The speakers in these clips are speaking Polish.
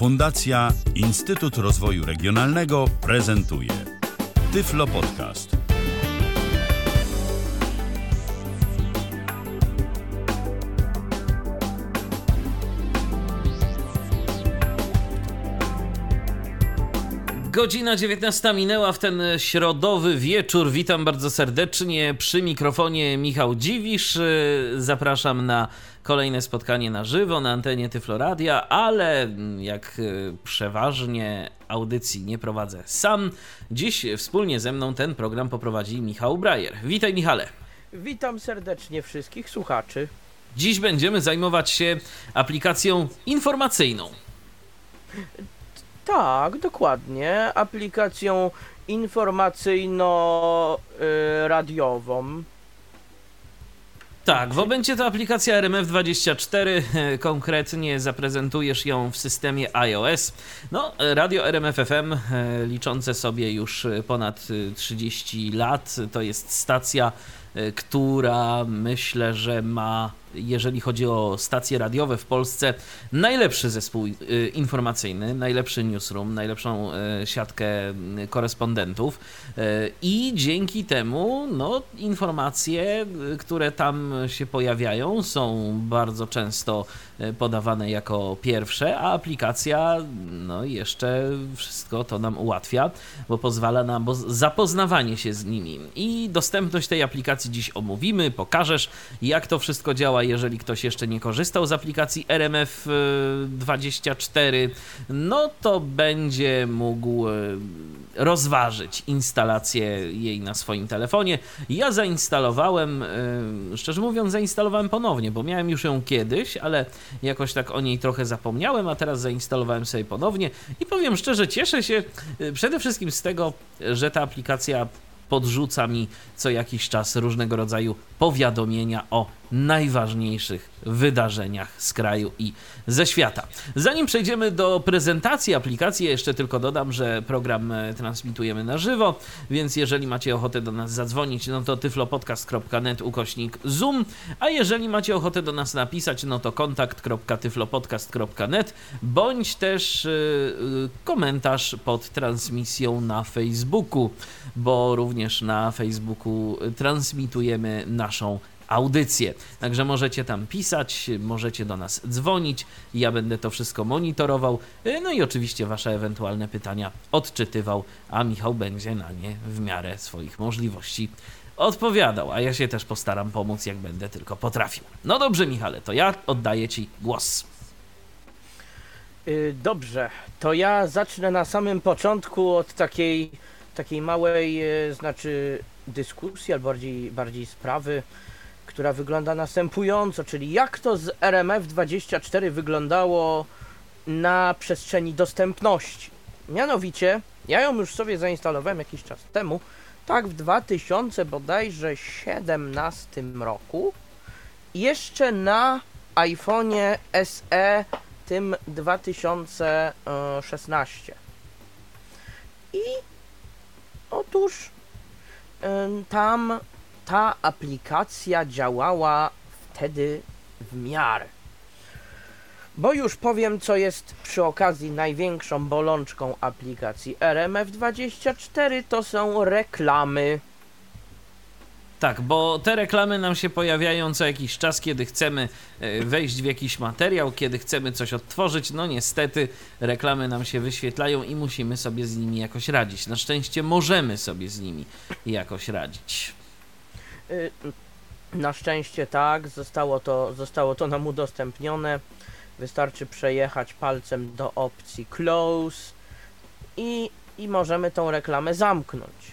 Fundacja Instytut Rozwoju Regionalnego prezentuje Tyflo Podcast. Godzina 19 minęła w ten środowy wieczór. Witam bardzo serdecznie. Przy mikrofonie Michał Dziwisz. Zapraszam na kolejne spotkanie na żywo na antenie Tyfloradia, ale jak przeważnie audycji nie prowadzę sam. Dziś wspólnie ze mną ten program poprowadzi Michał Brajer. Witaj Michale. Witam serdecznie wszystkich słuchaczy. Dziś będziemy zajmować się aplikacją informacyjną. Tak, dokładnie. Aplikacją informacyjno-radiową. Tak, bo będzie to aplikacja RMF24, konkretnie zaprezentujesz ją w systemie iOS. No, radio RMF FM liczące sobie już ponad 30 lat, to jest stacja, która myślę, że ma jeżeli chodzi o stacje radiowe w Polsce, najlepszy zespół informacyjny, najlepszy newsroom, najlepszą siatkę korespondentów i dzięki temu no, informacje, które tam się pojawiają, są bardzo często podawane jako pierwsze, a aplikacja no, jeszcze wszystko to nam ułatwia, bo pozwala na zapoznawanie się z nimi. I dostępność tej aplikacji dziś omówimy, pokażesz, jak to wszystko działa jeżeli ktoś jeszcze nie korzystał z aplikacji RMF24, no to będzie mógł rozważyć instalację jej na swoim telefonie. Ja zainstalowałem, szczerze mówiąc, zainstalowałem ponownie, bo miałem już ją kiedyś, ale jakoś tak o niej trochę zapomniałem, a teraz zainstalowałem sobie ponownie i powiem szczerze, cieszę się przede wszystkim z tego, że ta aplikacja podrzuca mi co jakiś czas różnego rodzaju powiadomienia o najważniejszych wydarzeniach z kraju i ze świata. Zanim przejdziemy do prezentacji aplikacji, jeszcze tylko dodam, że program transmitujemy na żywo, więc jeżeli macie ochotę do nas zadzwonić, no to tyflopodcast.net ukośnik zoom, a jeżeli macie ochotę do nas napisać, no to kontakt.tyflopodcast.net bądź też yy, komentarz pod transmisją na Facebooku, bo również na Facebooku transmitujemy naszą audycję. Także możecie tam pisać, możecie do nas dzwonić, ja będę to wszystko monitorował, no i oczywiście Wasze ewentualne pytania odczytywał, a Michał będzie na nie w miarę swoich możliwości odpowiadał, a ja się też postaram pomóc, jak będę tylko potrafił. No dobrze, Michale, to ja oddaję Ci głos. Dobrze, to ja zacznę na samym początku od takiej, takiej małej, znaczy dyskusji, albo bardziej, bardziej sprawy, która wygląda następująco, czyli jak to z RMF24 wyglądało na przestrzeni dostępności. Mianowicie, ja ją już sobie zainstalowałem jakiś czas temu, tak w 2000 bodajże 17 roku, jeszcze na iPhone'ie SE tym 2016. I otóż tam ta aplikacja działała wtedy w miarę. Bo już powiem, co jest przy okazji największą bolączką aplikacji RMF24, to są reklamy. Tak, bo te reklamy nam się pojawiają co jakiś czas, kiedy chcemy wejść w jakiś materiał, kiedy chcemy coś odtworzyć. No niestety reklamy nam się wyświetlają i musimy sobie z nimi jakoś radzić. Na szczęście możemy sobie z nimi jakoś radzić. Na szczęście tak, zostało to, zostało to nam udostępnione. Wystarczy przejechać palcem do opcji Close i, i możemy tą reklamę zamknąć.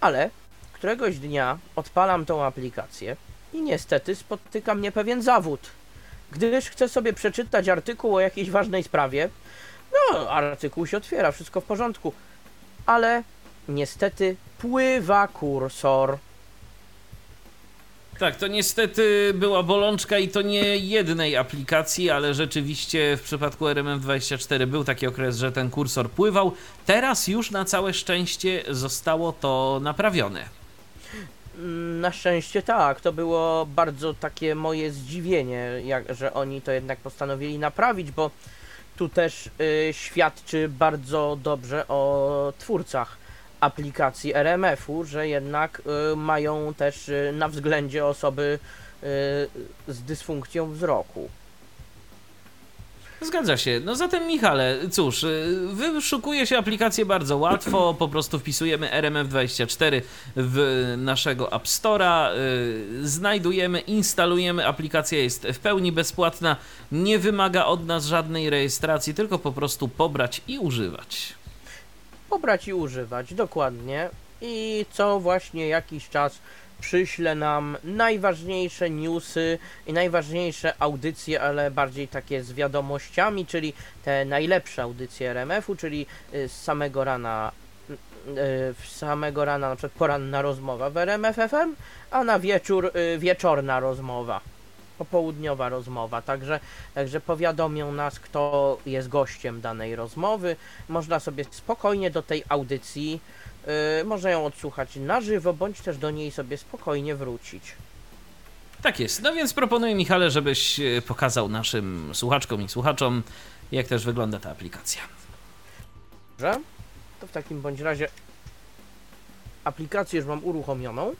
Ale któregoś dnia odpalam tą aplikację i niestety spotyka mnie pewien zawód. Gdyż chcę sobie przeczytać artykuł o jakiejś ważnej sprawie, no artykuł się otwiera, wszystko w porządku, ale niestety pływa kursor. Tak, to niestety była bolączka i to nie jednej aplikacji, ale rzeczywiście w przypadku RMF24 był taki okres, że ten kursor pływał. Teraz już na całe szczęście zostało to naprawione. Na szczęście tak, to było bardzo takie moje zdziwienie, jak, że oni to jednak postanowili naprawić, bo tu też y, świadczy bardzo dobrze o twórcach aplikacji RMF-u, że jednak y, mają też y, na względzie osoby y, z dysfunkcją wzroku. Zgadza się. No zatem, Michale, cóż, y, wyszukuje się aplikację bardzo łatwo. Po prostu wpisujemy RMF24 w naszego App Store'a, y, znajdujemy, instalujemy. Aplikacja jest w pełni bezpłatna, nie wymaga od nas żadnej rejestracji, tylko po prostu pobrać i używać. Pobrać i używać, dokładnie. I co właśnie jakiś czas przyśle nam najważniejsze newsy i najważniejsze audycje, ale bardziej takie z wiadomościami, czyli te najlepsze audycje RMF-u, czyli y, z samego rana y, w samego rana na przykład poranna rozmowa w RMF FM, a na wieczór y, wieczorna rozmowa, popołudniowa rozmowa, także, także powiadomią nas, kto jest gościem danej rozmowy, można sobie spokojnie do tej audycji Yy, można ją odsłuchać na żywo, bądź też do niej sobie spokojnie wrócić. Tak jest. No więc proponuję, Michale, żebyś y, pokazał naszym słuchaczkom i słuchaczom, jak też wygląda ta aplikacja. Dobrze? To w takim bądź razie aplikację już mam uruchomioną.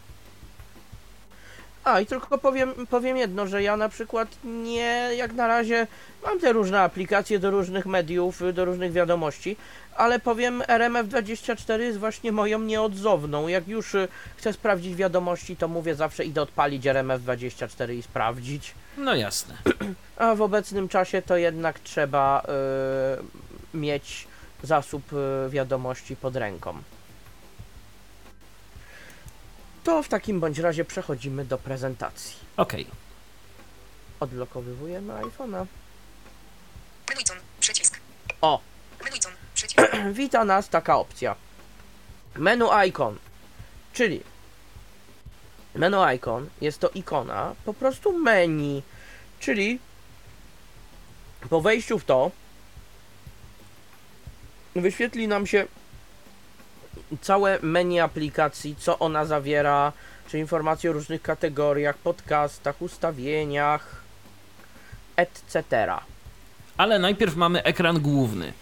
A i tylko powiem, powiem jedno, że ja na przykład nie, jak na razie mam te różne aplikacje do różnych mediów, do różnych wiadomości, ale powiem RMF24 jest właśnie moją nieodzowną. Jak już y, chcę sprawdzić wiadomości, to mówię zawsze idę odpalić RMF24 i sprawdzić. No jasne. A w obecnym czasie to jednak trzeba y, mieć zasób y, wiadomości pod ręką. To w takim bądź razie przechodzimy do prezentacji. Okej. Odblokowywujemy iPhone'a. Menu icon. Przycisk. O! Menu icon. Przycisk. Wita nas taka opcja. Menu icon, czyli menu icon jest to ikona po prostu menu, czyli po wejściu w to wyświetli nam się całe menu aplikacji, co ona zawiera, czy informacje o różnych kategoriach, podcastach, ustawieniach, etc. Ale najpierw mamy ekran główny.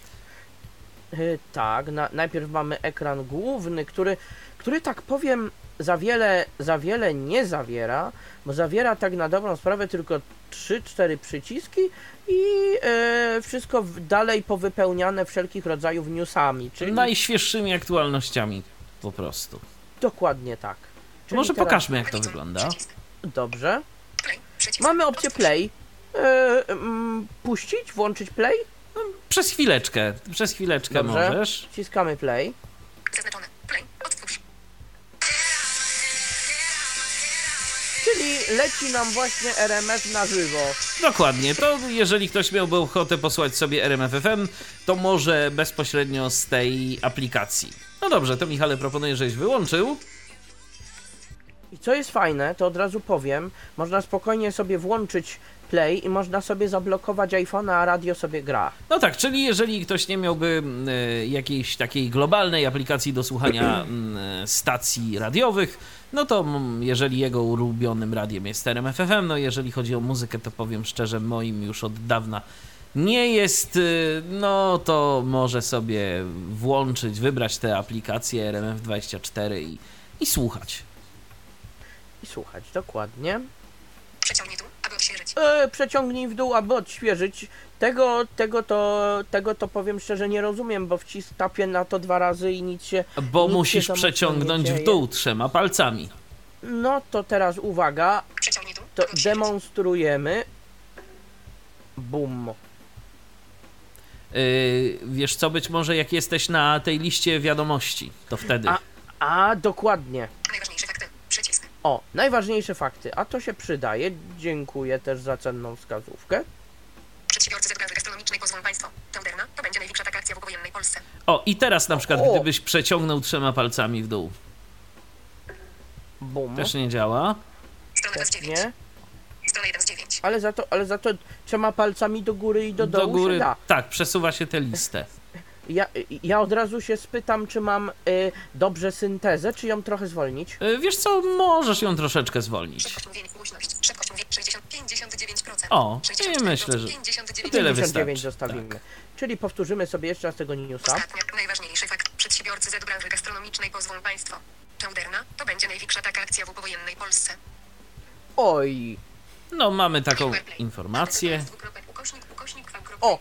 Y, Tak, na, najpierw mamy ekran główny, który, który tak powiem za wiele, za wiele nie zawiera, bo zawiera tak na dobrą sprawę tylko 3-4 przyciski i e, wszystko w, dalej powypełniane wszelkich rodzajów newsami, czyli Najświeższymi aktualnościami po prostu. dokładnie tak. Czyli Może teraz- pokażmy, jak to wygląda. Dobrze. Mamy opcję play. E, mm, puścić, włączyć play. Przez chwileczkę, przez chwileczkę Dobrze. możesz. Wciskamy play. Zaznaczone. Play. Odtwórz. Czyli leci nam właśnie RMF na żywo. Dokładnie, to jeżeli ktoś miałby ochotę posłać sobie RMFFM, to może bezpośrednio z tej aplikacji. No dobrze, to Michale proponuję, żeś wyłączył. I co jest fajne, to od razu powiem, można spokojnie sobie włączyć play i można sobie zablokować iPhone'a, a radio sobie gra. No tak, czyli jeżeli ktoś nie miałby e, jakiejś takiej globalnej aplikacji do słuchania mm, e, stacji radiowych, no to mm, jeżeli jego ulubionym radiem jest RMFFM, no jeżeli chodzi o muzykę, to powiem szczerze, moim już od dawna nie jest, y, no to może sobie włączyć, wybrać tę aplikację RMF24 i, i słuchać. I słuchać, dokładnie. Przeciągnij tu, aby odświeżyć. E, przeciągnij w dół, aby odświeżyć. Tego, tego, to, tego to powiem szczerze nie rozumiem, bo wcisk tapię na to dwa razy i nic się... Bo Nic się musisz mocno przeciągnąć w dół trzema palcami. No to teraz uwaga, to demonstrujemy. Bum. Yy, wiesz co, być może jak jesteś na tej liście wiadomości, to wtedy. A- A, dokładnie. Najważniejsze. O, najważniejsze fakty, a to się przydaje. Dziękuję też za cenną wskazówkę. Przedsiębiorcy z gastronomicznej pozwą państwo. Teuderna to będzie największa taka akcja w powojennej Polsce. O, i teraz na przykład, O! gdybyś przeciągnął trzema palcami w dół, Bum. też nie działa. Strona 1 z Też 9. nie. Strona 1 z 9. Ale za to, ale za to trzema palcami do góry i do dołu góry. się da. Tak, przesuwa się tę listę. Ja, ja od razu się spytam, czy mam y, dobrze syntezę, czy ją trochę zwolnić. Yy, wiesz co, możesz ją troszeczkę zwolnić. Szybkość mówienia, głośność. Szybkość mówienia 60. 59%. O, i 64%, myślę, że 59%. tyle 59 wystarczy. zostawimy. Tak. Czyli powtórzymy sobie jeszcze raz tego newsa. Ostatnia, najważniejszy fakt. Przedsiębiorcy z branży gastronomicznej pozwą państwo. Chowderna to będzie największa taka akcja w powojennej Polsce. Oj, No, mamy taką informację. Dwukropek, O.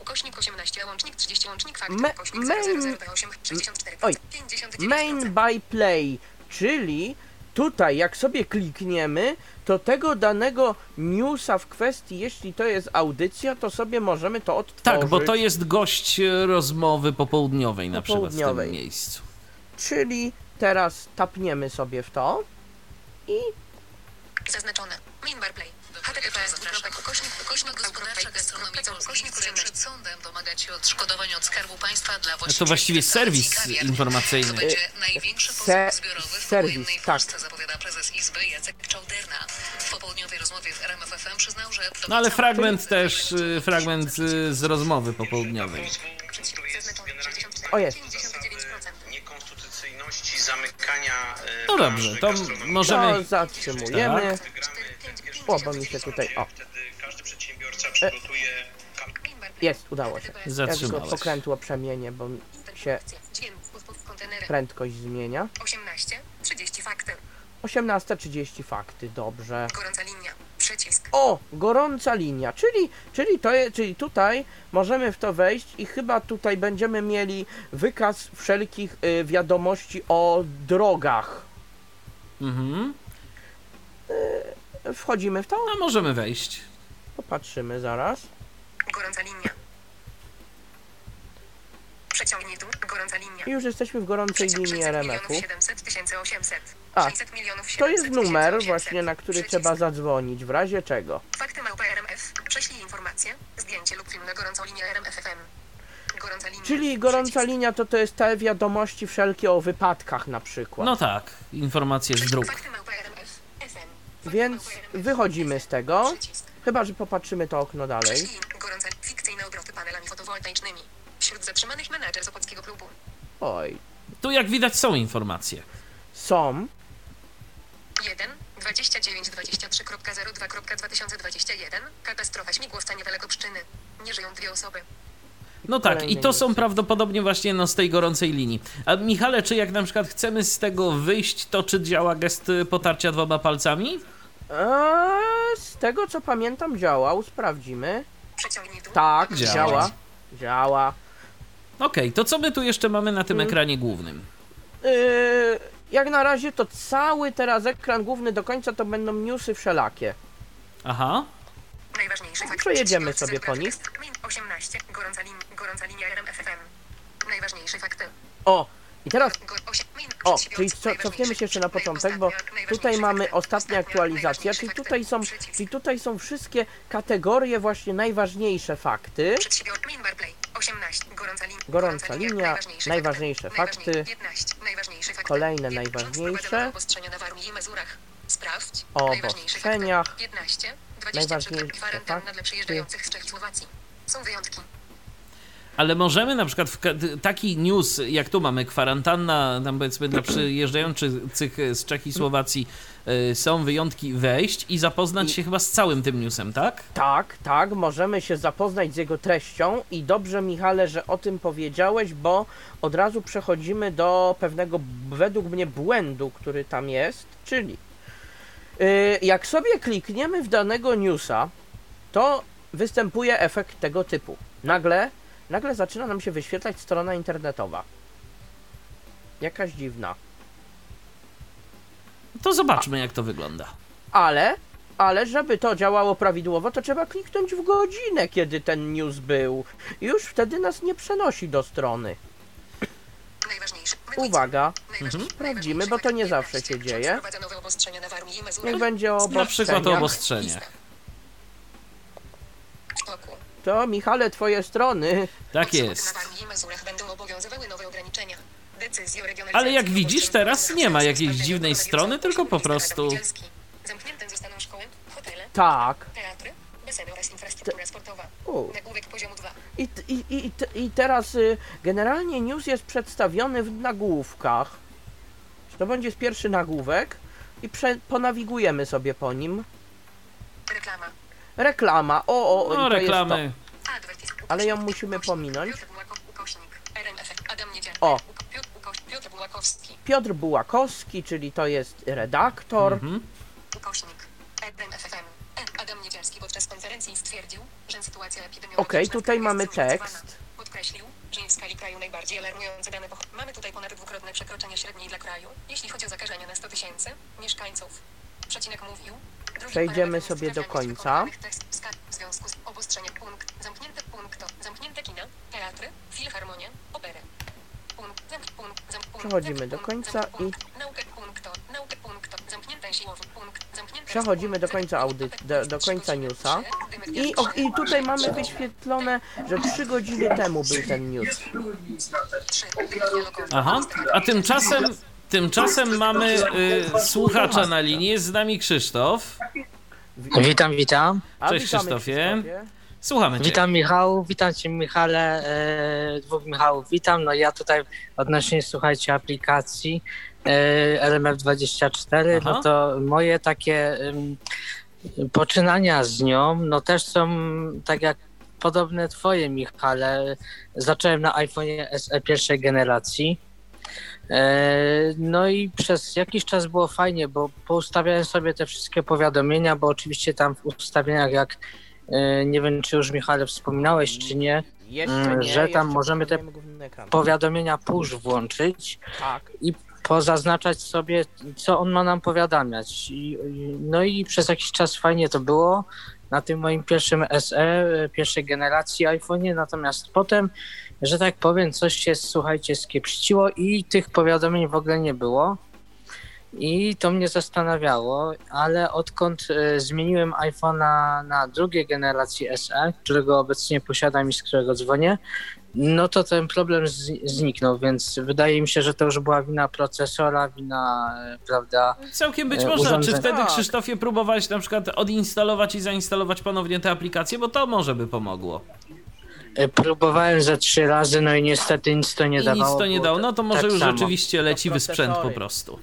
ukośnik 18, a łącznik 30, łącznik fakt, Me- ukośnik main- 0008, 64%, Oj. 59%. main by play, czyli tutaj jak sobie klikniemy, to tego danego newsa w kwestii, jeśli to jest audycja, to sobie możemy to odtworzyć. Tak, bo to jest gość e, rozmowy popołudniowej na przykład w tym Popołudniowej. miejscu. Czyli teraz tapniemy sobie w to i Zaznaczone. Main bar play. Https dwukropek, ukośnik, ukośnik, Gospodarcza dwukropek, gastronomii kropka, com, polskiej ukośnik chce 18. przed sądem domagać się odszkodowań od Skarbu Państwa dla To właściwie serwis informacyjny. To będzie największy pozew Se- zbiorowy w tak. Polsce, zapowiada prezes Izby Jacek Czałderna. W popołudniowej rozmowie w RMF FM przyznał, że... No ale fragment też, y, fragment y, z rozmowy popołudniowej. Zaznaczone. 64, O, jest. 59%. niekonstytucyjności zamykania e, No dobrze, to możemy... to zatrzymujemy. Tak. Bo mi się tutaj, o, wtedy każdy przedsiębiorca przygotuje jest, udało się. Ja Zatrzymałeś. pokrętło przemienię, bo się prędkość zmienia. 18, 30 fakty. 18.30 fakty, dobrze. Gorąca linia. Przycisk. O, gorąca linia, czyli, czyli, to je, czyli tutaj możemy w to wejść i chyba tutaj będziemy mieli wykaz wszelkich y, wiadomości o drogach. Mhm. Wchodzimy w to? No możemy wejść. Popatrzymy zaraz. Gorąca linia. Przeciągnij dół. Gorąca linia. I już jesteśmy w gorącej Przeciąg linii 600 RMF-u. milionów 700 tysięcy 800. A, 600 milionów To jest 700 numer tysięcy właśnie, 800. na który Przycisk. trzeba zadzwonić, w razie czego. Fakty małpa RMF. Prześlij informację, zdjęcie lub film na gorącą linię RMF FM. Gorąca linia. Czyli gorąca Przycisk. linia to to jest te wiadomości wszelkie o wypadkach na przykład. No tak, informacje z dróg. Fakty małpa RMF. Więc wychodzimy z tego, chyba że popatrzymy to okno dalej. Prześlij gorąca fikcyjne obroty panelami fotowoltaicznymi. Wśród zatrzymanych menadżer z Opockiego Klubu. Oj, Tu jak widać są informacje. są 1, 29, 23.02.2021. Katastrofa śmigłowca niedaleko Pszczyny. Nie żyją dwie osoby. No tak, Kolejny i to są prawdopodobnie właśnie no, z tej gorącej linii. A Michale, czy jak na przykład chcemy z tego wyjść, to czy działa gest y, potarcia dwoma palcami? Eee, z tego co pamiętam działał, sprawdzimy. Przeciągnij dół. Tak, Działa. działa. Działa. Okej, to co my tu jeszcze mamy na tym Mm. ekranie głównym? Yy, jak na razie to cały teraz ekran główny do końca to będą newsy wszelakie. Aha, Najważniejszy fakt. Przejedziemy sobie po nich. Gest- Min 18. Gorąca, lin, gorąca linia RMF FM. Najważniejsze fakty. O, i teraz O, czyli co, cofniemy się jeszcze na początek, bo tutaj mamy ostatnia, aktualizacje, najważniejsze czyli tutaj są, czyli tutaj są wszystkie kategorie właśnie najważniejsze fakty. Przedsiębior- Min Bar Play 18. Gorąca, lin, Gorąca linia, najważniejsze fakty, 15. Najważniejsze fakty. kolejne najważniejsze. O obostrzeniach. 15. 23 Najważniejsze fakty. Są wyjątki. Ale możemy na przykład w taki news, jak tu mamy, kwarantanna, tam powiedzmy dla przyjeżdżających z Czech i Słowacji, y, są wyjątki, wejść i zapoznać I- się chyba z całym tym newsem, tak? Tak, tak, możemy się zapoznać z jego treścią i dobrze Michale, że o tym powiedziałeś, bo od razu przechodzimy do pewnego według mnie błędu, który tam jest, czyli yy, jak sobie klikniemy w danego newsa, to występuje efekt tego typu. Nagle, nagle zaczyna nam się wyświetlać strona internetowa. Jakaś dziwna. To zobaczmy, jak to wygląda. Ale, ale żeby to działało prawidłowo, to trzeba kliknąć w godzinę, kiedy ten news był. Już wtedy nas nie przenosi do strony. Uwaga, Najważniejsze- sprawdzimy, bo to nie zawsze się dzieje. Niech będzie o Na przykład o obostrzeniach. To Michale, twoje strony. Tak jest. Ale jak widzisz, teraz nie ma jakiejś dziwnej strony, tylko po prostu- Adam Niedzielski. Zamknięte zostaną szkoły, hotele, Tak. teatry, oraz infrastruktura sportowa. U. Nagłówek poziomu 2. I, i, i, i- I teraz y, generalnie news jest przedstawiony w nagłówkach. To będzie pierwszy nagłówek i prze, ponawigujemy sobie po nim. Reklama. Reklama. O, o, No, i to jest reklamy. Advertis. Ale ją musimy pominąć. O. Piotr, Bułakowski. to. Czyli to jest redaktor. Mhm. Adam Niedzielski podczas konferencji stwierdził, że sytuacja epidemiologiczna Okej, tutaj mamy jest tekst. Podkreślił, że w skali kraju najbardziej alarmujące dane poch- Mamy tutaj ponad dwukrotne przekroczenie średniej dla kraju, jeśli chodzi o zakażenia na 100 tysięcy mieszkańców. Przecinek mówił. Przejdziemy sobie do końca. wykonywanych test w skali- W związku z obostrzenie. Punkt, zamknięte punkt, to zamknięte kina, teatry, filharmonie, opery. Punkt, zamk, punkt, zamk, punkt, Przechodzimy do końca i- punkt, Naukę, punkt, to, naukę, punkt, to, zamknięte siłowo, punkt, zamknięte Przechodzimy do końca audyt, do, do końca newsa. I, o, I tutaj mamy wyświetlone, że 3 godziny temu był ten news. Aha. A tymczasem, tymczasem mamy y, słuchacza na linii. Jest z nami Krzysztof. Witam, witam. Cześć, Krzysztofie. Słuchamy cię. Witam Michał, witam Cię Michale, e, dwóch Michałów, witam. No ja tutaj odnośnie, słuchajcie, aplikacji e, LMF24, Aha. no to moje takie poczynania z nią, no też są tak jak podobne Twoje Michale. Zacząłem na iPhone SE pierwszej generacji. E, No i przez jakiś czas było fajnie, bo poustawiałem sobie te wszystkie powiadomienia, bo oczywiście tam w ustawieniach, jak e, nie wiem, czy już Michale wspominałeś, czy nie, Mm, nie, że tam możemy te powiadomienia push włączyć Tak. i pozaznaczać sobie, co on ma nam powiadamiać. I, no i przez jakiś czas fajnie to było na tym moim pierwszym SE, e, pierwszej generacji iPhone'ie, natomiast potem, że tak powiem, coś się, słuchajcie, skiepściło i tych powiadomień w ogóle nie było. I to mnie zastanawiało, ale odkąd e, zmieniłem iPhone'a na drugiej generacji SE, którego obecnie posiadam i z którego dzwonię, no to ten problem z, zniknął, więc wydaje mi się, że to już była wina procesora, wina, e, prawda, Całkiem być E, może. Czy wtedy, Tak. Krzysztofie, próbowałeś na przykład odinstalować i zainstalować ponownie tę aplikację? Bo to może by pomogło. E, próbowałem ze trzy razy, no i niestety nic to nie I dawało. nic to nie dało. tak- No to może tak już samo. rzeczywiście leciwy sprzęt po prostu.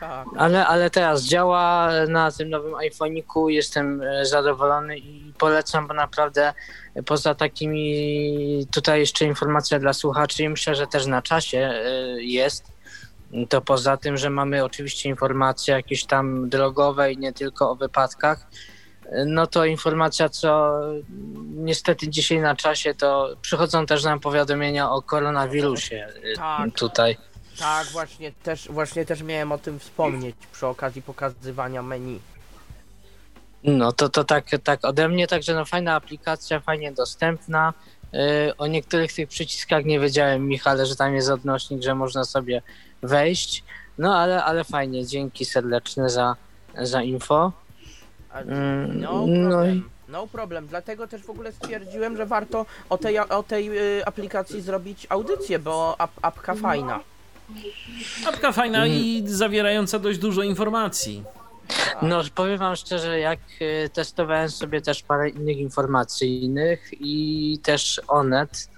Tak. Ale, ale teraz działa na tym nowym iPhone'iku, jestem e, zadowolony i polecam, bo naprawdę e, poza takimi, tutaj jeszcze informacja dla słuchaczy i myślę, że też na czasie jest, to poza tym, że mamy oczywiście informacje jakieś tam drogowe i nie tylko o wypadkach, no to informacja, co niestety dzisiaj na czasie, to przychodzą też nam powiadomienia o koronawirusie e, Tak. tutaj. Tak, właśnie też, właśnie też miałem o tym wspomnieć przy okazji pokazywania menu. No to, to tak, tak ode mnie, także no fajna aplikacja, fajnie dostępna. Yy, o niektórych tych przyciskach nie wiedziałem, Michale, że tam jest odnośnik, że można sobie wejść. No ale, ale fajnie, dzięki serdeczne za, za info. No no problem. No problem, dlatego też w ogóle stwierdziłem, że warto o tej, o tej y, aplikacji zrobić audycję, bo ap, apka fajna. Apka fajna i zawierająca dość dużo informacji. No powiem wam szczerze, jak y, testowałem sobie też parę innych informacyjnych i też Onet,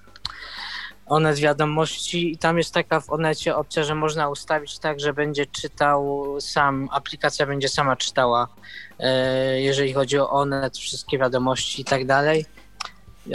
Onet wiadomości i tam jest taka w Onecie opcja, że można ustawić tak, że będzie czytał sam, aplikacja będzie sama czytała, e, jeżeli chodzi o Onet, wszystkie wiadomości i tak dalej.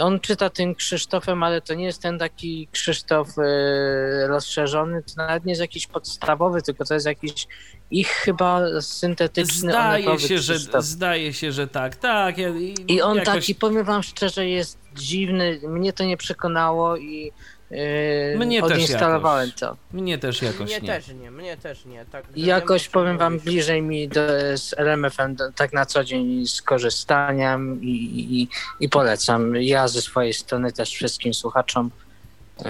On czyta tym Krzysztofem, ale to nie jest ten taki Krzysztof e, rozszerzony, to nawet nie jest jakiś podstawowy, tylko to jest jakiś ich chyba syntetyczny Zdaje się, że, zdaje się, że tak. Tak. ja- I on jakoś- taki, powiem wam szczerze, jest dziwny, mnie to nie przekonało i yy, Mnie też odinstalowałem jakoś. to. Mnie też jakoś Mnie nie. też nie, mnie też nie. Tak, jakoś powiem wam bliżej mi do, z RMF-em do, tak na co dzień z korzystaniem i, i, i polecam. Ja ze swojej strony też wszystkim słuchaczom yy,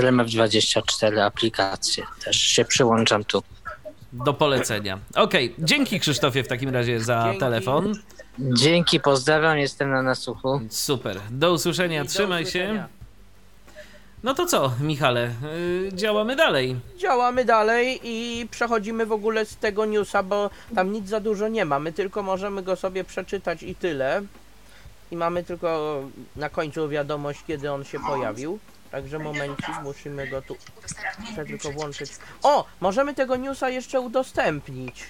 RMF24 aplikację. Też się przyłączam tu. Do polecenia. Okej, dzięki Krzysztofie w takim razie za Dzięki. telefon. Dzięki, pozdrawiam, jestem na nasłuchu. Super. Do usłyszenia, I do trzymaj się. No to co, Michale, yy, działamy dalej. Działamy dalej i przechodzimy w ogóle z tego newsa, bo tam nic za dużo nie ma. My tylko możemy go sobie przeczytać i tyle. I mamy tylko na końcu wiadomość, kiedy on się pojawił. Także momencik, musimy go tu jeszcze tylko włączyć. O! Możemy tego newsa jeszcze udostępnić.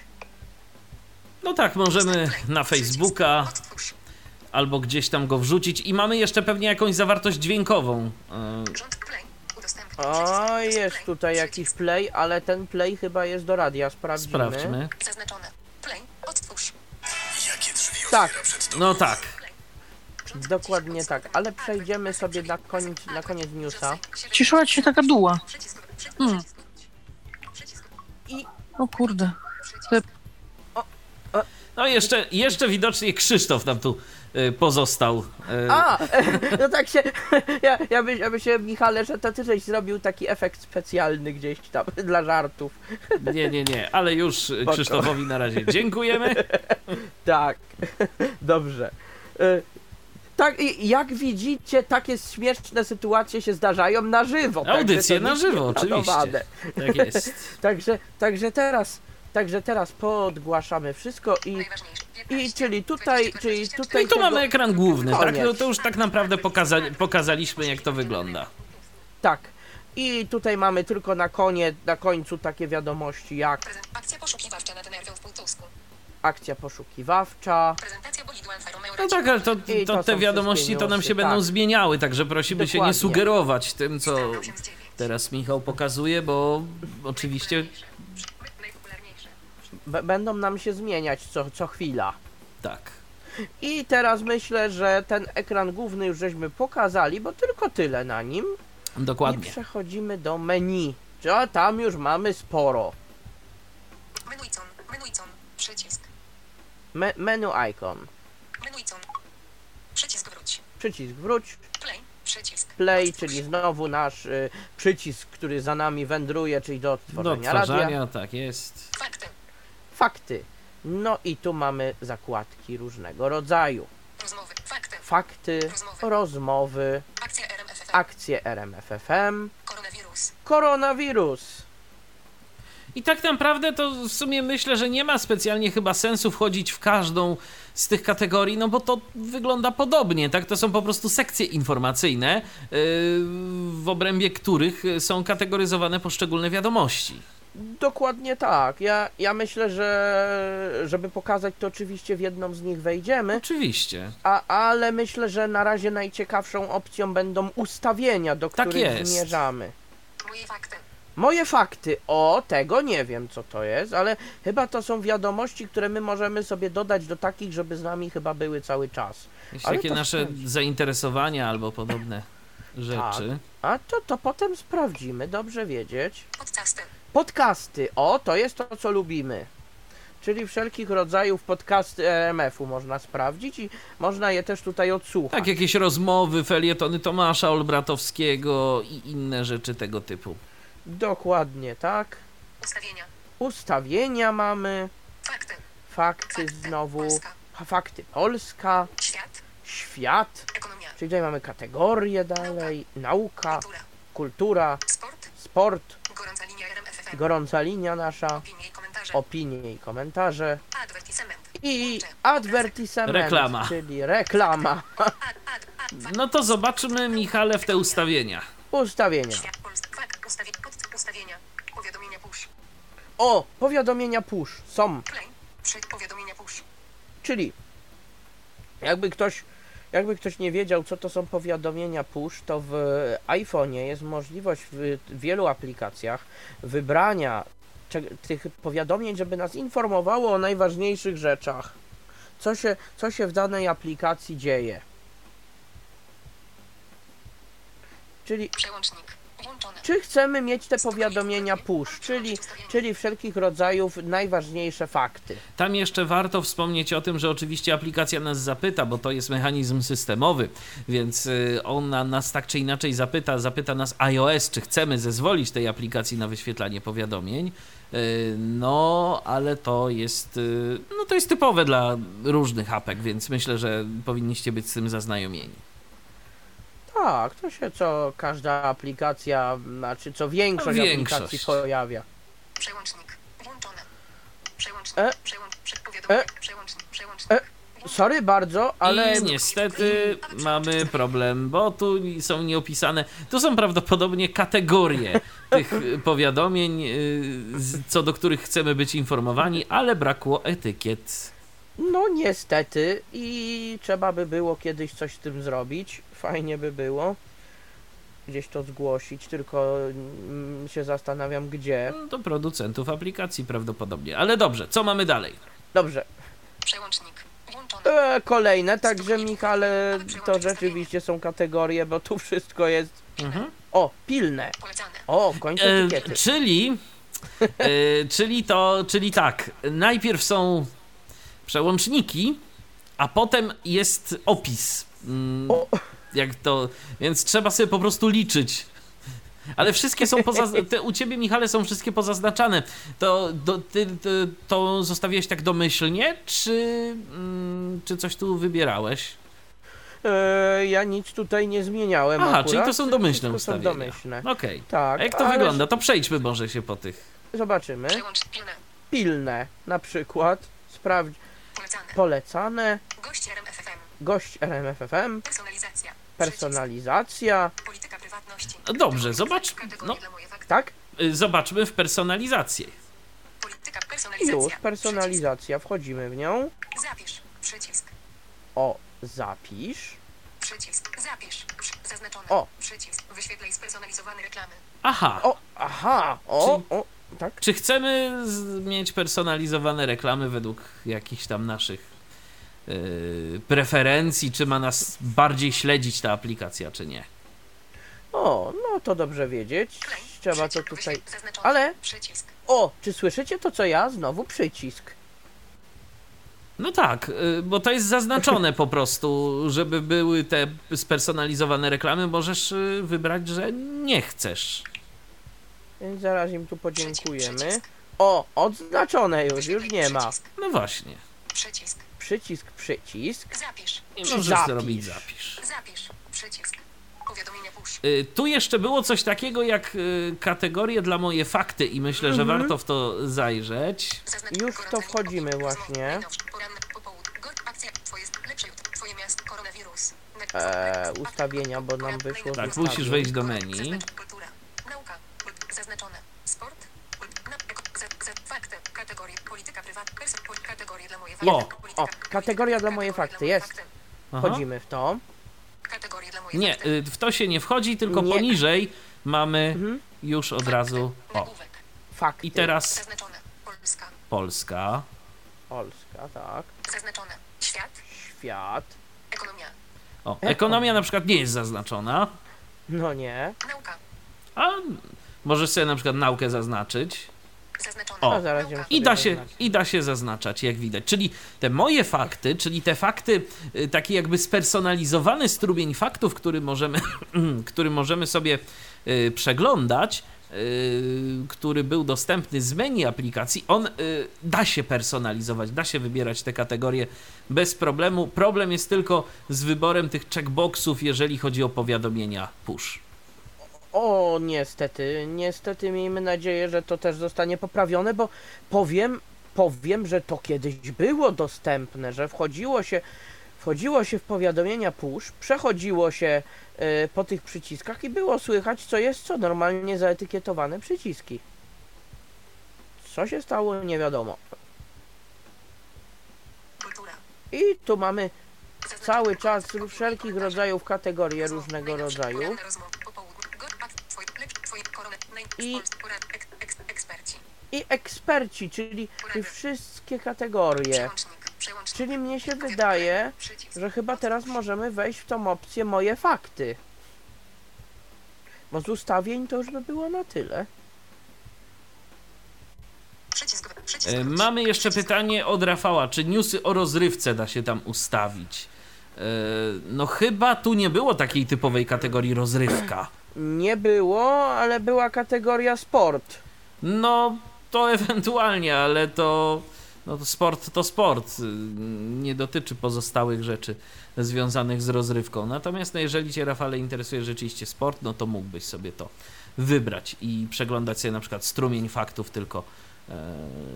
No tak, możemy na Facebooka. Albo gdzieś tam go wrzucić i mamy jeszcze pewnie jakąś zawartość dźwiękową. O, jest tutaj jakiś play, ale ten play chyba jest do radia. Sprawdzimy. Sprawdźmy. Zaznaczone. Play. Odtwórz. Tak, No tak. Dokładnie tak, ale przejdziemy sobie na koniec, na koniec newsa. Ciszyła ci się taka duła. Hmm. I O kurde. No jeszcze, jeszcze widocznie Krzysztof nam tu pozostał. E, A! No tak się. Ja, ja, by, ja by się, Michale, że to ty żeś zrobił taki efekt specjalny gdzieś tam dla żartów. Nie, nie, nie, ale już Spoko. Krzysztofowi na razie dziękujemy. Tak. Dobrze. Y, Tak, i jak widzicie, takie śmieszne sytuacje się zdarzają na żywo. Audycje na żywo, planowane. Tak jest. Także, także teraz, także teraz podgłaszamy wszystko i, Najważniejsze. I 15, czyli tutaj, 24, czyli 24. tutaj No i tu tego- mamy ekran główny, tak? Koniec. No to już tak naprawdę pokaza pokazaliśmy jak to wygląda. Tak. I tutaj mamy tylko na koniec, na końcu takie wiadomości jak Akcja poszukiwawcza nad Nerwią w Półtusku. akcja poszukiwawcza. No tak, ale to, to to te wiadomości to nam się będą tak. zmieniały, także prosimy się nie Dokładnie. sugerować tym, co 89. teraz Michał pokazuje, bo oczywiście będą nam się zmieniać co, co chwila. tak. I teraz myślę, że ten ekran główny już żeśmy pokazali, bo tylko tyle na nim. I Dokładnie. przechodzimy do menu. A tam już mamy sporo. Menuicon. Menuicon. Przycisk. Me menu icon. Menuicon. Przycisk wróć. Przycisk wróć. Play. Przycisk. Play, czyli znowu nasz y, przycisk, który za nami wędruje, czyli do Do odtworzenia radia. tak jest. Fakty. Fakty. No i tu mamy zakładki różnego rodzaju. Rozmowy. Fakty. Fakty, Rozmowy. rozmowy, RMFFM. akcje RMFFM, Koronawirus. koronawirus. I tak naprawdę to w sumie myślę, że nie ma specjalnie chyba sensu wchodzić w każdą z tych kategorii, no bo to wygląda podobnie, tak? To są po prostu sekcje informacyjne, yy, w obrębie których są kategoryzowane poszczególne wiadomości. Dokładnie tak. Ja, ja myślę, że żeby pokazać to oczywiście w jedną z nich wejdziemy, Oczywiście. a, ale myślę, że na razie najciekawszą opcją będą ustawienia, do Tak których jest. zmierzamy. Moje fakty. Moje fakty. O, tego nie wiem co to jest, ale chyba to są wiadomości, które my możemy sobie dodać do takich, żeby z nami chyba były cały czas. Jakieś Ale takie nasze sprawdź. zainteresowania albo podobne rzeczy. A to, to potem sprawdzimy, dobrze wiedzieć. Podcasty. Podcasty. O, to jest to, co lubimy. Czyli wszelkich rodzajów podcasty RMF-u można sprawdzić i można je też tutaj odsłuchać. Tak, jakieś rozmowy, felietony Tomasza Olbratowskiego i inne rzeczy tego typu. Dokładnie tak. Ustawienia. Ustawienia mamy, Fakty. fakty Fakty. znowu, Polska. fakty Polska, Świat. świat, Ekonomia. czyli tutaj mamy kategorie dalej, nauka, Kultura. kultura, Sport. sport, Gorąca linia nasza, Opinie i komentarze. i Advertisement. Reklama. czyli reklama. No to zobaczmy, Michale, w te ustawienia. ustawienia. Powiadomienia push. O, powiadomienia push są, czyli jakby ktoś, jakby ktoś nie wiedział, co to są powiadomienia push, to w iPhone'ie jest możliwość w wielu aplikacjach wybrania tych powiadomień, żeby nas informowało o najważniejszych rzeczach. Co się, co się w danej aplikacji dzieje. Czyli Przełącznik. Czy chcemy mieć te powiadomienia push, czyli, czyli wszelkich rodzajów najważniejsze fakty. Tam jeszcze warto wspomnieć o tym, że oczywiście aplikacja nas zapyta, bo to jest mechanizm systemowy, więc y, ona nas tak czy inaczej zapyta, zapyta nas iOS, czy chcemy zezwolić tej aplikacji na wyświetlanie powiadomień. Y, No, ale to jest, y, no to jest typowe dla różnych apek, więc myślę, że powinniście być z tym zaznajomieni. Tak, to się co każda aplikacja, znaczy co większość, Większość. aplikacji pojawia. Przełącznik. Włączone. Przełącznik. E? Przełącz. Prze, powiadomienie. E? Przełącznik. Przełącznik. E? sorry bardzo, ale I niestety mamy problem, bo tu są nieopisane. Tu są prawdopodobnie kategorie tych y, powiadomień, y, z- co do których chcemy być informowani, ale brakło etykiet. no niestety i trzeba by było kiedyś coś z tym zrobić. Fajnie by było gdzieś to zgłosić, tylko mm, się zastanawiam gdzie. No, Do producentów aplikacji prawdopodobnie. Ale dobrze, co mamy dalej? Dobrze, Przełącznik. E, kolejne, także Michale, to rzeczywiście są kategorie, bo tu wszystko jest... Mhm. O, pilne. O, w końcu E, czyli, e, czyli to, czyli tak, najpierw są przełączniki, a potem jest opis. Mm, O. Jak to, więc trzeba sobie po prostu liczyć. Ale wszystkie są poza, te u ciebie, Michale, są wszystkie pozaznaczane. To, do, ty, ty, to zostawiłeś tak domyślnie, czy, mm, czy coś tu wybierałeś? E, ja nic tutaj nie zmieniałem Aha, akurat. czyli to są domyślne są ustawienia. domyślne. Okej. Tak, A jak to ale wygląda? To przejdźmy może się po tych. Zobaczymy. Przełącz pilne. Pilne, na przykład. Sprawdź Polecane. polecane. Gość RMFFM. Gość RMFFM. Personalizacja. Personalizacja. Przycisk. Polityka prywatności. Dobrze, zobacz, no. Tak? Y, Zobaczmy w personalizację. Polityka Już, personalizacja. Wchodzimy w nią. Zapisz. Przycisk. O, zapisz. Przycisk. Zapisz. Zaznaczone. O. Przycisk. Wyświetlaj spersonalizowane reklamy. Aha, O, aha, o, o, tak. czy chcemy z- mieć personalizowane reklamy według jakichś tam naszych preferencji, czy ma nas bardziej śledzić ta aplikacja, czy nie? O, no to dobrze wiedzieć. Trzeba to tutaj... Ale, o, czy słyszycie to co ja? Znowu przycisk. No tak, y, bo to jest zaznaczone po prostu, żeby były te spersonalizowane reklamy, możesz y, wybrać, że nie chcesz. Więc zaraz im tu podziękujemy. O, odznaczone już, już nie ma. No właśnie. Przycisk. Przycisk, przycisk. Zapisz. I Zapisz. zrobić zapisz. Zapisz. Przycisk. Powiadomienia push. Y, Tu jeszcze było coś takiego jak y, kategorie dla moje fakty i myślę, że Mhm. warto w to zajrzeć. Zaznacz Już w to wchodzimy właśnie. Eee, ustawienia, bo nam wyszło Tak, ustawień. musisz wejść do menu. O, o, kategoria dla moje kategorie fakty, jest. Aha. Wchodzimy w to. Nie, fakty. y, w to się nie wchodzi, tylko Nie. poniżej mamy Mhm. już od razu. O. Nagłówek, Fakty. I teraz zaznaczone, Polska, Polska. Polska, tak. zaznaczone, świat, Świat. ekonomia, O, ekonomia na przykład nie jest zaznaczona, No nie. nauka, a możesz sobie na przykład naukę zaznaczyć. Zaznaczone, O. Nauka, I da, się. I da się zaznaczać, jak widać. Czyli te moje fakty, czyli te fakty, y, taki jakby spersonalizowany strumień faktów, który możemy, który możemy sobie y, przeglądać, y, który był dostępny z menu aplikacji, on da się personalizować, da się wybierać te kategorie bez problemu. Problem jest tylko z wyborem tych checkboxów, jeżeli chodzi o powiadomienia push. O, niestety, niestety miejmy nadzieję, że to też zostanie poprawione, bo powiem, powiem, że to kiedyś było dostępne, że wchodziło się, wchodziło się w powiadomienia push, przechodziło się e, po tych przyciskach i było słychać, co jest co, normalnie zaetykietowane przyciski. Co się stało, nie wiadomo. I tu mamy cały czas wszelkich rodzajów kategorie różnego rodzaju. poranne rozmowy, popołudnie, go- ak- twoje, lecz, twoje korone, naj- I- I eksperci, czyli te wszystkie kategorie. Czyli mnie się wydaje, że chyba teraz możemy wejść w tą opcję moje fakty. Bo z ustawień to już by było na tyle. E, Mamy jeszcze pytanie od Rafała, czy newsy o rozrywce da się tam ustawić? E, No chyba tu nie było takiej typowej kategorii rozrywka. Nie było, ale była kategoria sport. No to ewentualnie, ale to, no to sport to sport. Nie dotyczy pozostałych rzeczy związanych z rozrywką. Natomiast no, jeżeli Cię Rafale interesuje rzeczywiście sport, no to mógłbyś sobie to wybrać i przeglądać sobie na przykład strumień faktów tylko e,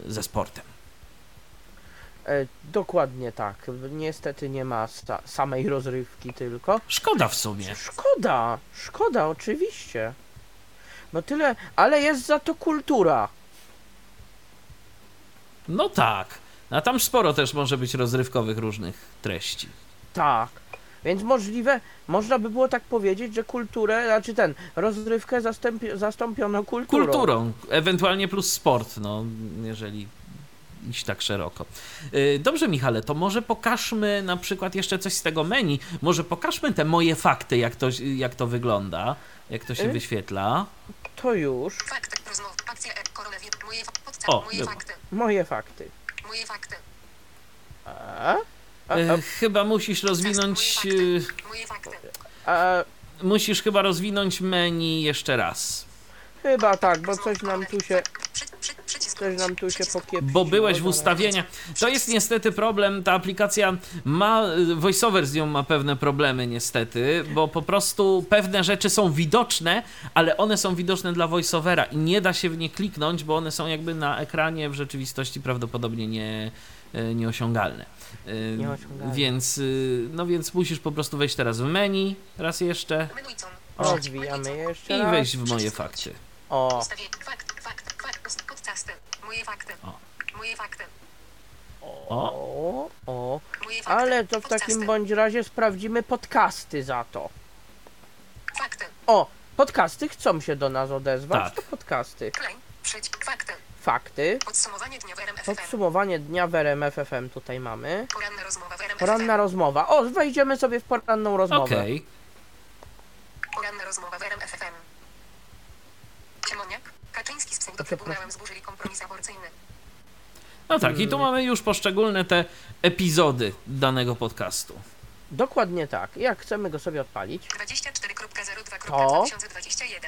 ze sportem. E, dokładnie tak. Niestety nie ma sa samej rozrywki tylko. Szkoda w sumie. Szkoda, szkoda, oczywiście. No tyle, ale jest za to kultura. No tak. A tam sporo też może być rozrywkowych różnych treści. Tak. Więc możliwe, można by było tak powiedzieć, że kulturę, znaczy ten, rozrywkę zastąpi, zastąpiono kulturą. Kulturą, ewentualnie plus sport, no jeżeli iść tak szeroko. Yy, Dobrze, Michale, to może pokażmy na przykład jeszcze coś z tego menu. Może pokażmy te moje fakty, jak to, jak to wygląda, jak to się Y? wyświetla. To już Fakty, rozmowy, akcja, e, koronawirus, moje, O, moje fakty, moje fakty. moje fakty, A? A, Yy, Chyba musisz Test, rozwinąć. moje yy, fakty, moje fakty, a, a, Musisz chyba rozwinąć menu jeszcze raz. chyba tak, bo coś nam tu się, Przy, przy, coś nam tu się pokiepiło. Bo byłeś w ustawieniach. To jest niestety problem. Ta aplikacja ma. VoiceOver z nią ma pewne problemy, niestety, bo po prostu pewne rzeczy są widoczne, ale one są widoczne dla VoiceOvera i nie da się w nie kliknąć, bo one są jakby na ekranie w rzeczywistości prawdopodobnie nie, e, nieosiągalne. Nieosiągalne. Więc, y, no więc musisz po prostu wejść teraz w menu, raz jeszcze. Rozwijamy jeszcze i wejść w moje fakty. O, Ustawienie, fakt, fakt, fakt, ust- podcasty, moje fakty, O. moje fakty, o, o. moje fakty, Ale to w podcasty, takim bądź razie sprawdzimy podcasty za to. Fakty, O, podcasty chcą się do nas odezwać, Tak. to podcasty. fakty, Fakty. podsumowanie dnia w RMF FM, Podsumowanie dnia w RMF FM tutaj mamy. poranna rozmowa w RMF Poranna FM, rozmowa. O, wejdziemy sobie w poranną rozmowę. Okej. poranna rozmowa w RMF FM. Zburzyli kompromis aborcyjny. No tak, i tu Mm. mamy już poszczególne te epizody danego podcastu. Dokładnie tak. Jak chcemy go sobie odpalić? 24.02.2021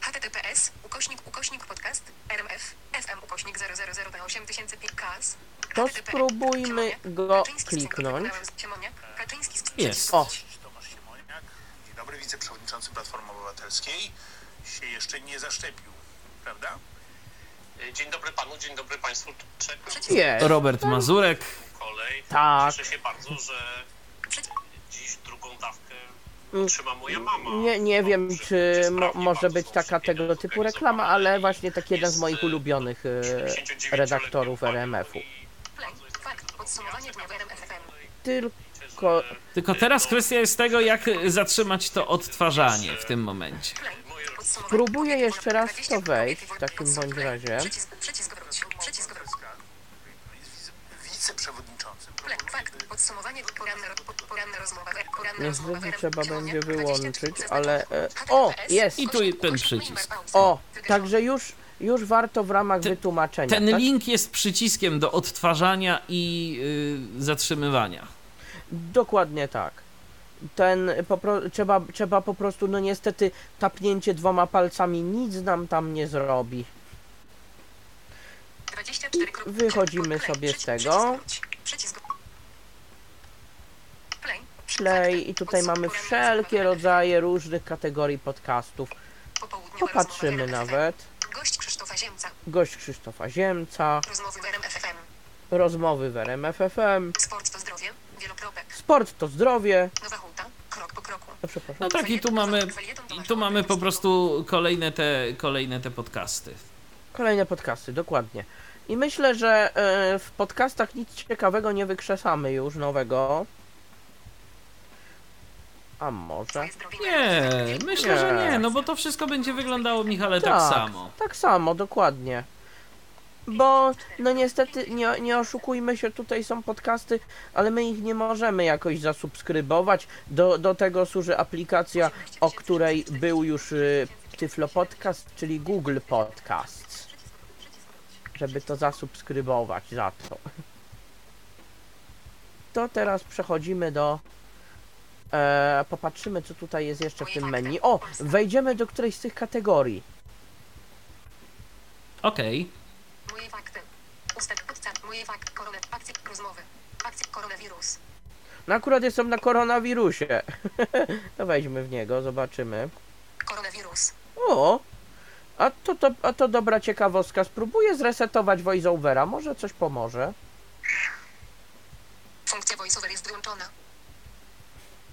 https ukośnik ukośnik podcast rmf fm ukośnik 000 na 8000 kas To spróbujmy go kliknąć. Jest. O, Tomasz Siemoniak, dzień dobry, wiceprzewodniczący Platformy Obywatelskiej, się jeszcze nie zaszczepił, prawda? Dzień dobry panu, dzień dobry państwu. Czekam jest. Robert Mazurek. kolej. Tak. Cieszę się bardzo, że dziś drugą dawkę Mm, otrzyma moja mama. Nie, nie wiem, Dobrze, czy mo może być taka tego typu reklama, ale właśnie taki jeden z moich ulubionych e, 99-letnią redaktorów RMF-u. Tylko Tylko teraz kwestia jest tego, jak zatrzymać to odtwarzanie w tym momencie. Kobiety jeszcze raz w to 20, wejść, w takim bądź razie. Jest niestety trzeba będzie 20, wyłączyć, 40, ale... E, o, jest! I tu ten przycisk. O, także już, już warto w ramach Ten- wytłumaczenia. Ten tak? link jest przyciskiem do odtwarzania i y, zatrzymywania. Dokładnie tak. Ten trzeba, trzeba po prostu, no niestety, tapnięcie dwoma palcami nic nam tam nie zrobi. 24 kropka- Wychodzimy sobie z tego. Play. I tutaj mamy wszelkie rodzaje różnych kategorii podcastów. Popatrzymy nawet. Gość Krzysztofa Ziemca. Gość Krzysztofa Ziemca, Rozmowy w RMF FM. rozmowy w RMF FM, Sport to zdrowie. Sport to zdrowie. Nowa. Krok po kroku. No, przepraszam. No tak, i tu mamy, i tu mamy po prostu kolejne te, kolejne te podcasty. Kolejne podcasty, dokładnie. I myślę, że e, w podcastach nic ciekawego nie wykrzesamy już nowego. A może? Nie, myślę, że Nie. nie, no bo to wszystko będzie wyglądało, Michale, tak, Tak. samo. Tak samo, dokładnie. Bo, no niestety, nie, nie oszukujmy się, tutaj są podcasty, ale my ich nie możemy jakoś zasubskrybować. Do, do tego służy aplikacja, o której był już y, Tyflo Podcast, czyli Google Podcast. Żeby to zasubskrybować za to. To teraz przechodzimy do... E, popatrzymy, co tutaj jest jeszcze w tym menu. O, wejdziemy do którejś z tych kategorii. Okej, Moje fakty. Ustaw podstawę. Moje fakty. Koronet. Akcje. Rozmowy. Akcje. Koronawirus. No akurat jestem na koronawirusie. wejdźmy w niego, zobaczymy. Koronawirus. O! A to, to, a to dobra ciekawostka. Spróbuję zresetować voiceovera. Może coś pomoże. voiceover jest wyłączona.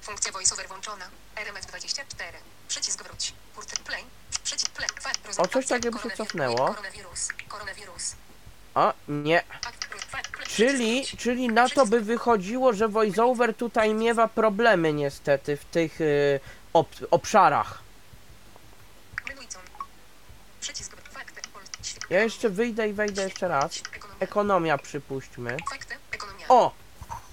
Funkcja voiceover włączona. RMF24. Przycisk wróć. Port play. Przycisk play. O, coś takiego się cofnęło. Koronawirus. Koronawirus. A, nie. Czyli, czyli na to by wychodziło, że VoiceOver tutaj miewa problemy niestety w tych y, ob obszarach. Ja jeszcze wyjdę i wejdę jeszcze raz. Ekonomia. Przypuśćmy. O!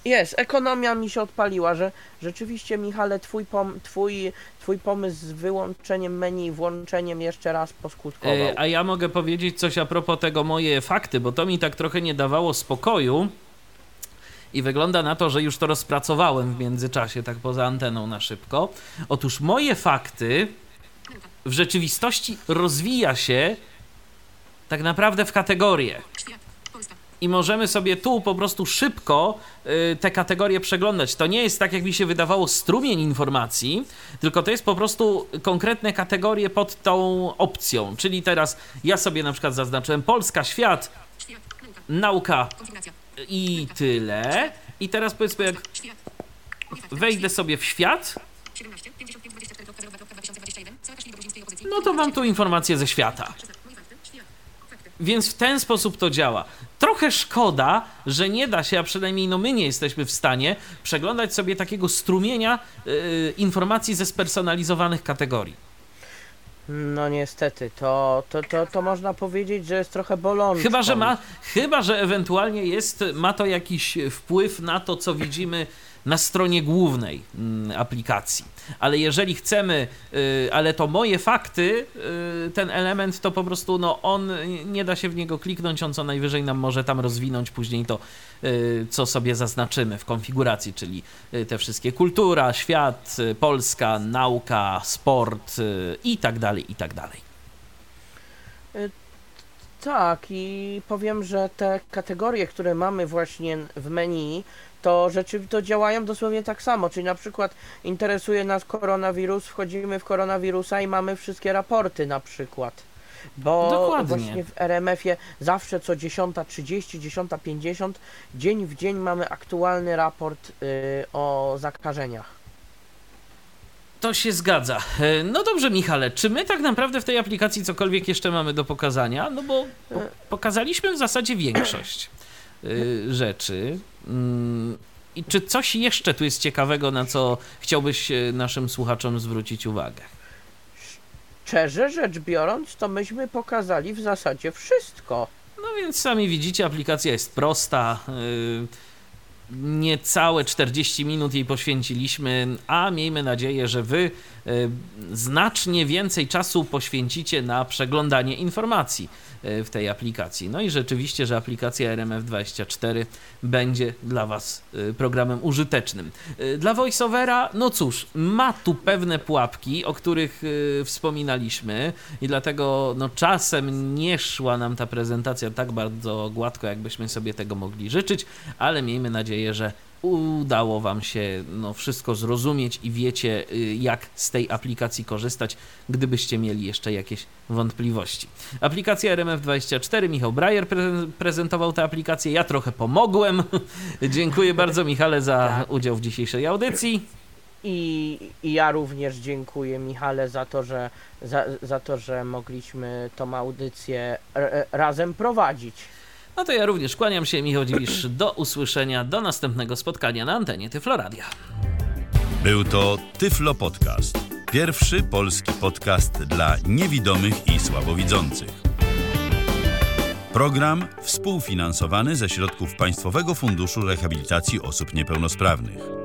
Jest, ekonomia mi się odpaliła, że rzeczywiście Michale, twój, pom twój, twój pomysł z wyłączeniem menu i włączeniem jeszcze raz poskutkował. E, A ja mogę powiedzieć coś a propos tego moje fakty, bo to mi tak trochę nie dawało spokoju. I wygląda na to, że już to rozpracowałem w międzyczasie, tak poza anteną na szybko. Otóż moje fakty w rzeczywistości rozwija się tak naprawdę w kategorie. I możemy sobie tu po prostu szybko y, te kategorie przeglądać. To nie jest tak, jak mi się wydawało, strumień informacji, tylko to jest po prostu konkretne kategorie pod tą opcją. Czyli teraz ja sobie na przykład zaznaczyłem Polska, świat, Świat. Nauka. i tyle. I teraz powiedzmy, jak wejdę sobie w świat, 17 55 24.02.2021 Saakaszwili do gruzińskiej opozycji. no to mam tu informacje ze świata. 16. Moje fakty. Świat. Fakty. Więc w ten sposób to działa. Trochę szkoda, że nie da się, a przynajmniej no my nie jesteśmy w stanie, przeglądać sobie takiego strumienia yy, informacji ze spersonalizowanych kategorii. No niestety, to, to, to, to można powiedzieć, że jest trochę bolączką. Chyba, że ma, chyba, że ewentualnie jest, ma to jakiś wpływ na to, co widzimy na stronie głównej mm, aplikacji. Ale jeżeli chcemy, y, ale to moje fakty, y, ten element to po prostu, no on nie da się w niego kliknąć, on co najwyżej nam może tam rozwinąć później to, y, co sobie zaznaczymy w konfiguracji, czyli te wszystkie kultura, świat, Polska, nauka, sport i tak dalej, i tak dalej. Tak, i powiem, że te kategorie, które mamy właśnie w menu, to rzeczywiście to działają dosłownie tak samo. Czyli na przykład interesuje nas koronawirus, wchodzimy w koronawirusa i mamy wszystkie raporty na przykład. Bo Dokładnie. właśnie w RMF-ie zawsze co 10.30, 10.50, dzień w dzień mamy aktualny raport y, o zakażeniach. To się zgadza. E, No dobrze, Michale, czy my tak naprawdę w tej aplikacji cokolwiek jeszcze mamy do pokazania? No bo po pokazaliśmy w zasadzie większość y, rzeczy. Mm, I czy coś jeszcze tu jest ciekawego, na co chciałbyś e, naszym słuchaczom zwrócić uwagę? Szczerze rzecz biorąc, to myśmy pokazali w zasadzie wszystko. No więc sami widzicie, aplikacja jest prosta. y, Niecałe 40 minut jej poświęciliśmy, a miejmy nadzieję, że Wy znacznie więcej czasu poświęcicie na przeglądanie informacji y, w tej aplikacji. No i rzeczywiście, że aplikacja RMF24 będzie dla Was y, programem użytecznym. Y, Dla VoiceOvera, no cóż, ma tu pewne pułapki, o których y, wspominaliśmy i dlatego no, czasem nie szła nam ta prezentacja tak bardzo gładko, jakbyśmy sobie tego mogli życzyć, ale miejmy nadzieję, że udało Wam się no, wszystko zrozumieć i wiecie, y, jak z tej aplikacji korzystać, gdybyście mieli jeszcze jakieś wątpliwości. Aplikacja RMF24, Michał Brajer pre- prezentował tę aplikację, ja trochę pomogłem. Dziękuję bardzo Michale za Tak. udział w dzisiejszej audycji. I, I ja również dziękuję Michale za to, że, za, za to, że mogliśmy tą audycję r- razem prowadzić. No to ja również kłaniam się, Michał Dziwisz, do usłyszenia, do następnego spotkania na antenie Tyfloradia. Był to Tyflo Podcast. Pierwszy polski podcast dla niewidomych i słabowidzących. Program współfinansowany ze środków Państwowego Funduszu Rehabilitacji Osób Niepełnosprawnych.